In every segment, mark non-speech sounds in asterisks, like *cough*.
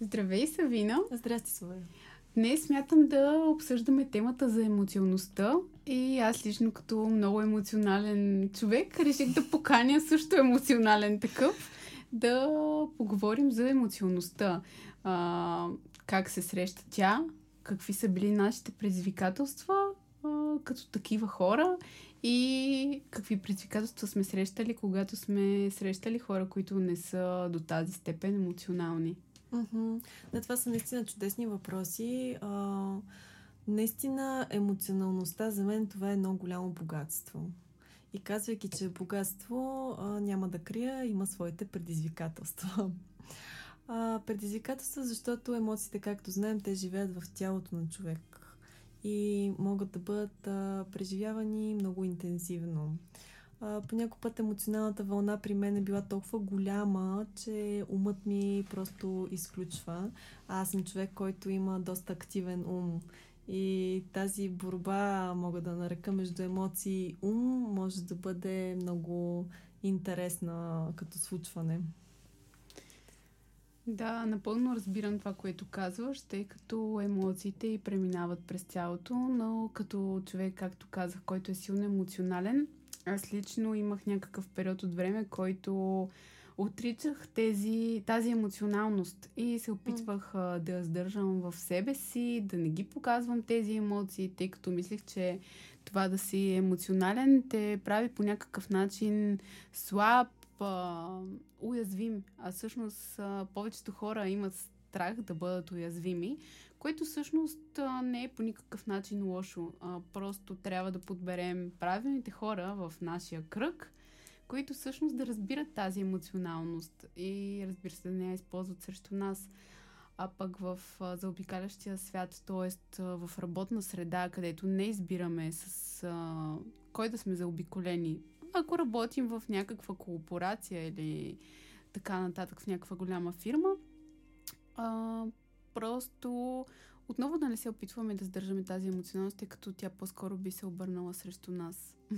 Здравей, Савина! Здрасти, Славя! Днес смятам да обсъждаме темата за емоционалността и аз лично като много емоционален човек реших да поканя също емоционален такъв да поговорим за емоционалността. А, как се среща тя, какви са били нашите предизвикателства а, като такива хора и какви предизвикателства сме срещали, когато сме срещали хора, които не са до тази степен емоционални. Mm-hmm. Да, това са наистина чудесни въпроси. А, наистина емоционалността за мен това е много голямо богатство. И казвайки, че е богатство, а, няма да крия, има своите предизвикателства. А, предизвикателства, защото емоциите, както знаем, те живеят в тялото на човек и могат да бъдат а, преживявани много интензивно. А, по някой път емоционалната вълна при мен е била толкова голяма, че умът ми просто изключва. Аз съм човек, който има доста активен ум. И тази борба, мога да нарека между емоции и ум, може да бъде много интересна като случване. Да, напълно разбирам това, което казваш, тъй като емоциите и преминават през цялото, но като човек, както казах, който е силно емоционален, аз лично имах някакъв период от време, който отричах тези, тази емоционалност и се опитвах mm. да я сдържам в себе си, да не ги показвам тези емоции, тъй като мислех, че това да си емоционален те прави по някакъв начин слаб, а, уязвим. А всъщност а, повечето хора имат страх да бъдат уязвими, което всъщност не е по никакъв начин лошо. Просто трябва да подберем правилните хора в нашия кръг, които всъщност да разбират тази емоционалност и разбира се да не я използват срещу нас. А пък в заобикалящия свят, т.е. в работна среда, където не избираме с а, кой да сме заобиколени, ако работим в някаква корпорация или така нататък в някаква голяма фирма, а, просто отново да не се опитваме да сдържаме тази емоционалност, тъй като тя по-скоро би се обърнала срещу нас. *laughs*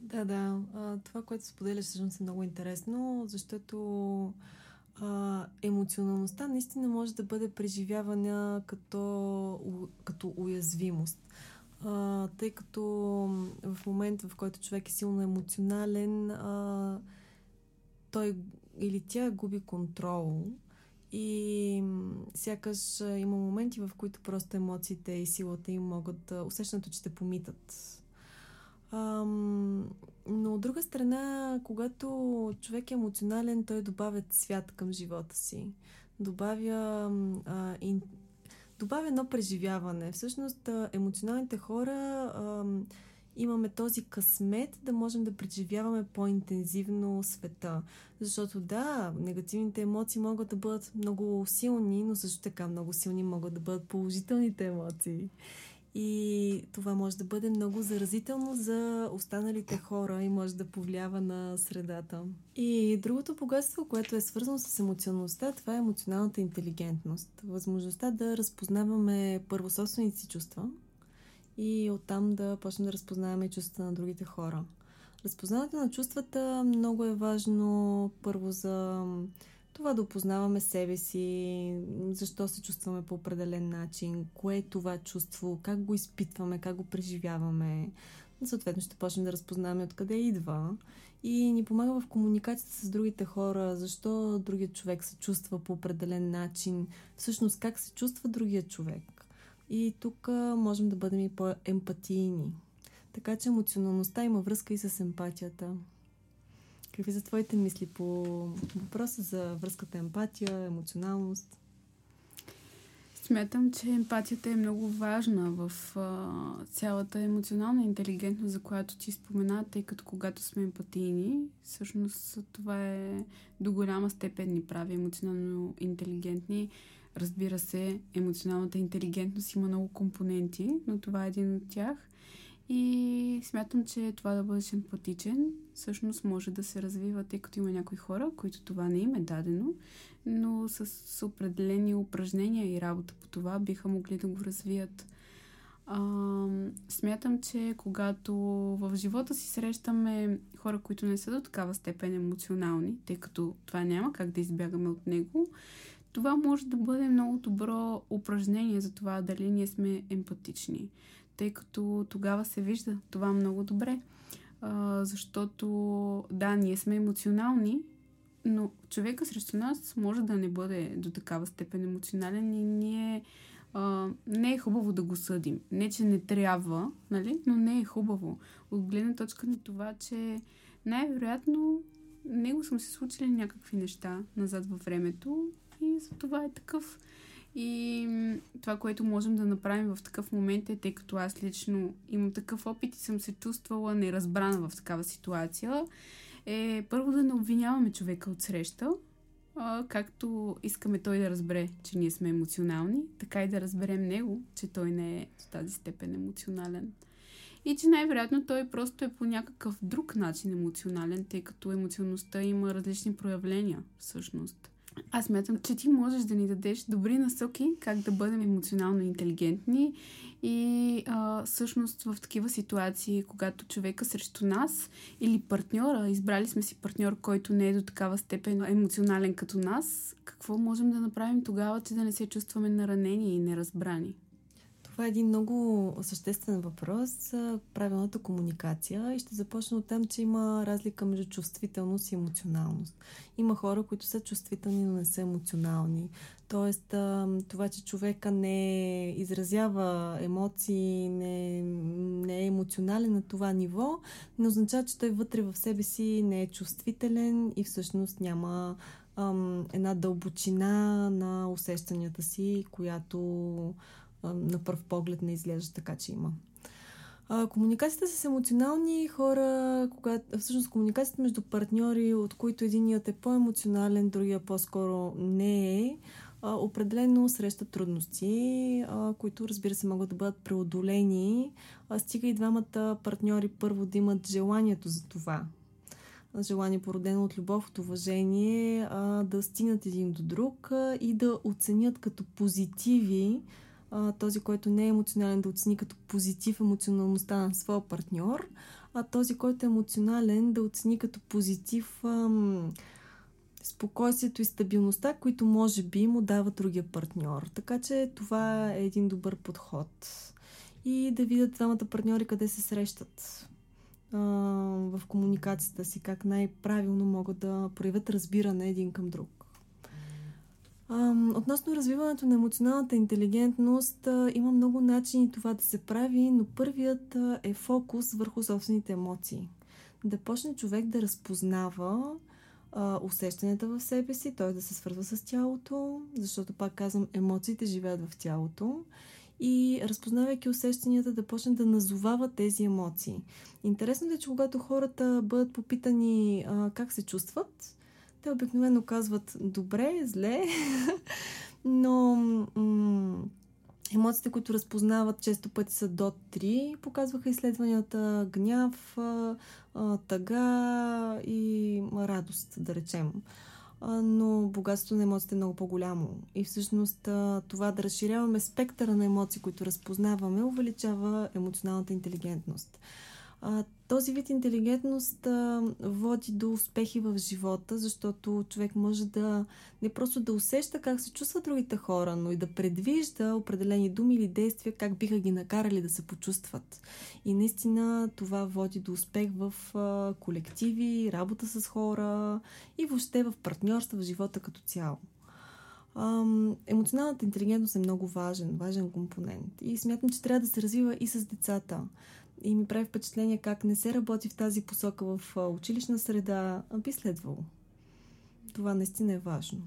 Да, да. А, това, което споделяш, всъщност е много интересно, защото а, емоционалността наистина може да бъде преживявана като, като уязвимост. А, тъй като в момента, в който човек е силно емоционален, а, той или тя губи контрол и сякаш има моменти, в които просто емоциите и силата им могат усещането, че те помитат. Ам, но от друга страна, когато човек е емоционален, той добавя цвят към живота си. Добавя, а, ин, добавя едно преживяване. Всъщност, емоционалните хора а, имаме този късмет да можем да преживяваме по-интензивно света. Защото да, негативните емоции могат да бъдат много силни, но също така много силни могат да бъдат положителните емоции. И това може да бъде много заразително за останалите хора и може да повлиява на средата. И другото богатство, което е свързано с емоционалността, това е емоционалната интелигентност. Възможността да разпознаваме първо собствените си чувства, и оттам да почнем да разпознаваме чувствата на другите хора. Разпознаването на чувствата много е важно първо за това да опознаваме себе си, защо се чувстваме по определен начин, кое е това чувство, как го изпитваме, как го преживяваме. Съответно ще почнем да разпознаваме откъде идва и ни помага в комуникацията с другите хора, защо другият човек се чувства по определен начин, всъщност как се чувства другият човек. И тук можем да бъдем и по-емпатийни. Така че емоционалността има връзка и с емпатията. Какви са твоите мисли по въпроса за връзката емпатия, емоционалност? Смятам, че емпатията е много важна в а, цялата емоционална интелигентност, за която ти спомена, тъй като когато сме емпатийни, всъщност това е до голяма степен ни прави емоционално интелигентни. Разбира се, емоционалната интелигентност има много компоненти, но това е един от тях. И смятам, че това да бъдеш емпатичен всъщност може да се развива, тъй като има някои хора, които това не им е дадено, но с, определени упражнения и работа по това биха могли да го развият. А, смятам, че когато в живота си срещаме хора, които не са до такава степен емоционални, тъй като това няма как да избягаме от него, това може да бъде много добро упражнение за това дали ние сме емпатични, тъй като тогава се вижда това много добре. А, защото, да, ние сме емоционални, но човека срещу нас може да не бъде до такава степен емоционален и ние а, не е хубаво да го съдим. Не, че не трябва, нали? но не е хубаво. От гледна точка на това, че най-вероятно него съм се случили някакви неща назад във времето и за това е такъв. И това, което можем да направим в такъв момент е, тъй като аз лично имам такъв опит и съм се чувствала неразбрана в такава ситуация, е първо да не обвиняваме човека от среща, а, както искаме той да разбере, че ние сме емоционални, така и да разберем него, че той не е в тази степен емоционален. И че най-вероятно той просто е по някакъв друг начин емоционален, тъй като емоционалността има различни проявления, всъщност. Аз мятам, че ти можеш да ни дадеш добри насоки как да бъдем емоционално интелигентни и а, всъщност в такива ситуации, когато човека срещу нас или партньора, избрали сме си партньор, който не е до такава степен емоционален като нас, какво можем да направим тогава, че да не се чувстваме наранени и неразбрани? Това е един много съществен въпрос правилната комуникация и ще започна от там, че има разлика между чувствителност и емоционалност. Има хора, които са чувствителни, но не са емоционални. Тоест, това, че човека не изразява емоции, не, не е емоционален на това ниво, не означава, че той вътре в себе си не е чувствителен и всъщност няма ам, една дълбочина на усещанията си, която на първ поглед не изглежда така, че има. А, комуникацията с емоционални хора, когато, всъщност комуникацията между партньори, от които единият е по-емоционален, другия по-скоро не е, а, определено срещат трудности, а, които разбира се могат да бъдат преодолени. А, стига и двамата партньори първо да имат желанието за това. Желание породено от любов, от уважение, а, да стигнат един до друг а, и да оценят като позитиви а, този, който не е емоционален, да оцени като позитив емоционалността на своя партньор, а този, който е емоционален, да оцени като позитив ам, спокойствието и стабилността, които може би му дава другия партньор. Така че това е един добър подход. И да видят двамата партньори къде се срещат в комуникацията си, как най-правилно могат да проявят разбиране един към друг. Относно развиването на емоционалната интелигентност, има много начини това да се прави, но първият е фокус върху собствените емоции. Да почне човек да разпознава усещанията в себе си, т.е. да се свързва с тялото, защото пак казвам, емоциите живеят в тялото и разпознавайки усещанията да почне да назовава тези емоции. Интересното е, че когато хората бъдат попитани а, как се чувстват, те обикновено казват добре, зле, *laughs* но м- емоциите, които разпознават често пъти са до 3, показваха изследванията гняв, тъга и радост, да речем. Но богатството на емоциите е много по-голямо. И всъщност това да разширяваме спектъра на емоции, които разпознаваме, увеличава емоционалната интелигентност. Този вид интелигентност а, води до успехи в живота, защото човек може да не просто да усеща как се чувстват другите хора, но и да предвижда определени думи или действия, как биха ги накарали да се почувстват. И наистина това води до успех в а, колективи, работа с хора и въобще в партньорства в живота като цяло. Ам, емоционалната интелигентност е много важен, важен компонент. И смятам, че трябва да се развива и с децата и ми прави впечатление как не се работи в тази посока в училищна среда, би следвало. Това наистина е важно.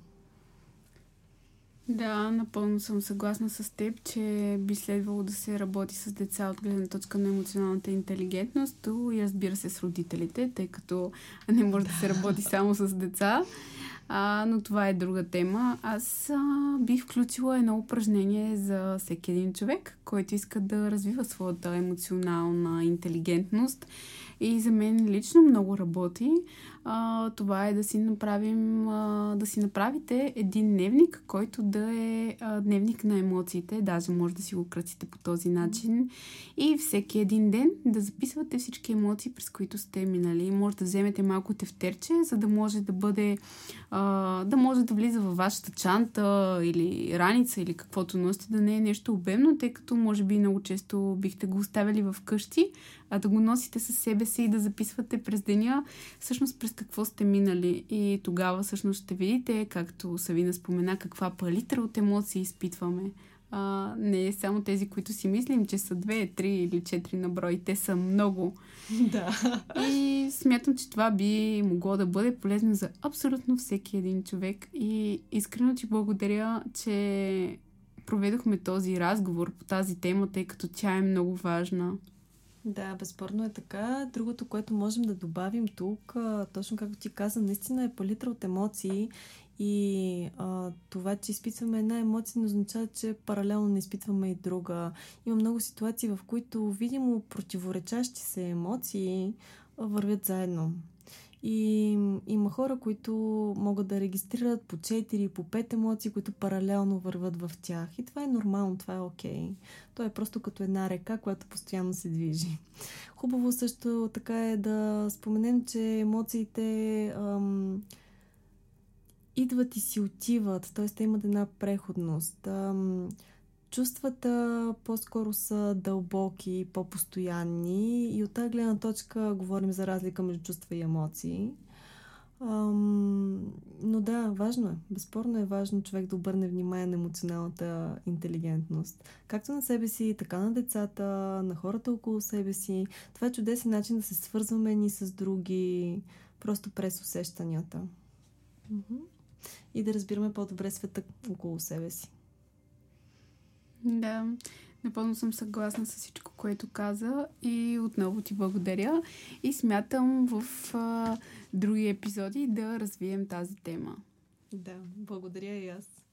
Да, напълно съм съгласна с теб, че би следвало да се работи с деца от гледна точка на емоционалната интелигентност и разбира се с родителите, тъй като не може да, да се работи само с деца. А, но това е друга тема. Аз а, бих включила едно упражнение за всеки един човек, който иска да развива своята емоционална интелигентност. И за мен лично много работи. А, това е да си направим, а, да си направите един дневник, който да е а, дневник на емоциите. Даже може да си го кръците по този начин. И всеки един ден да записвате всички емоции, през които сте минали. Може да вземете малко тефтерче, за да може да бъде, а, да може да влиза във вашата чанта или раница или каквото носите, да не е нещо обемно, тъй като може би много често бихте го оставили в къщи, а да го носите със себе си и да записвате през деня, всъщност през какво сте минали. И тогава всъщност ще видите, както Савина спомена, каква палитра от емоции изпитваме. А, не е само тези, които си мислим, че са две, три или четири на брой. Те са много. *laughs* Да. И смятам, че това би могло да бъде полезно за абсолютно всеки един човек. И искрено ти благодаря, че проведохме този разговор по тази тема, тъй като тя е много важна. Да, безспорно е така. Другото, което можем да добавим тук, точно както ти каза, наистина е палитра от емоции и а, това, че изпитваме една емоция, не означава, че паралелно не изпитваме и друга. Има много ситуации, в които видимо противоречащи се емоции вървят заедно. И има хора, които могат да регистрират по 4, по 5 емоции, които паралелно върват в тях. И това е нормално, това е окей. Okay. То е просто като една река, която постоянно се движи. Хубаво също така е да споменем, че емоциите ам, идват и си отиват, т.е. те имат една преходност. Ам, Чувствата по-скоро са дълбоки, по-постоянни и от тази гледна точка говорим за разлика между чувства и емоции. Ам, но да, важно е. Безспорно е важно човек да обърне внимание на емоционалната интелигентност. Както на себе си, така на децата, на хората около себе си. Това е чудесен начин да се свързваме ни с други, просто през усещанията. И да разбираме по-добре света около себе си. Да, напълно съм съгласна с всичко, което каза и отново ти благодаря и смятам в а, други епизоди да развием тази тема. Да, благодаря и аз.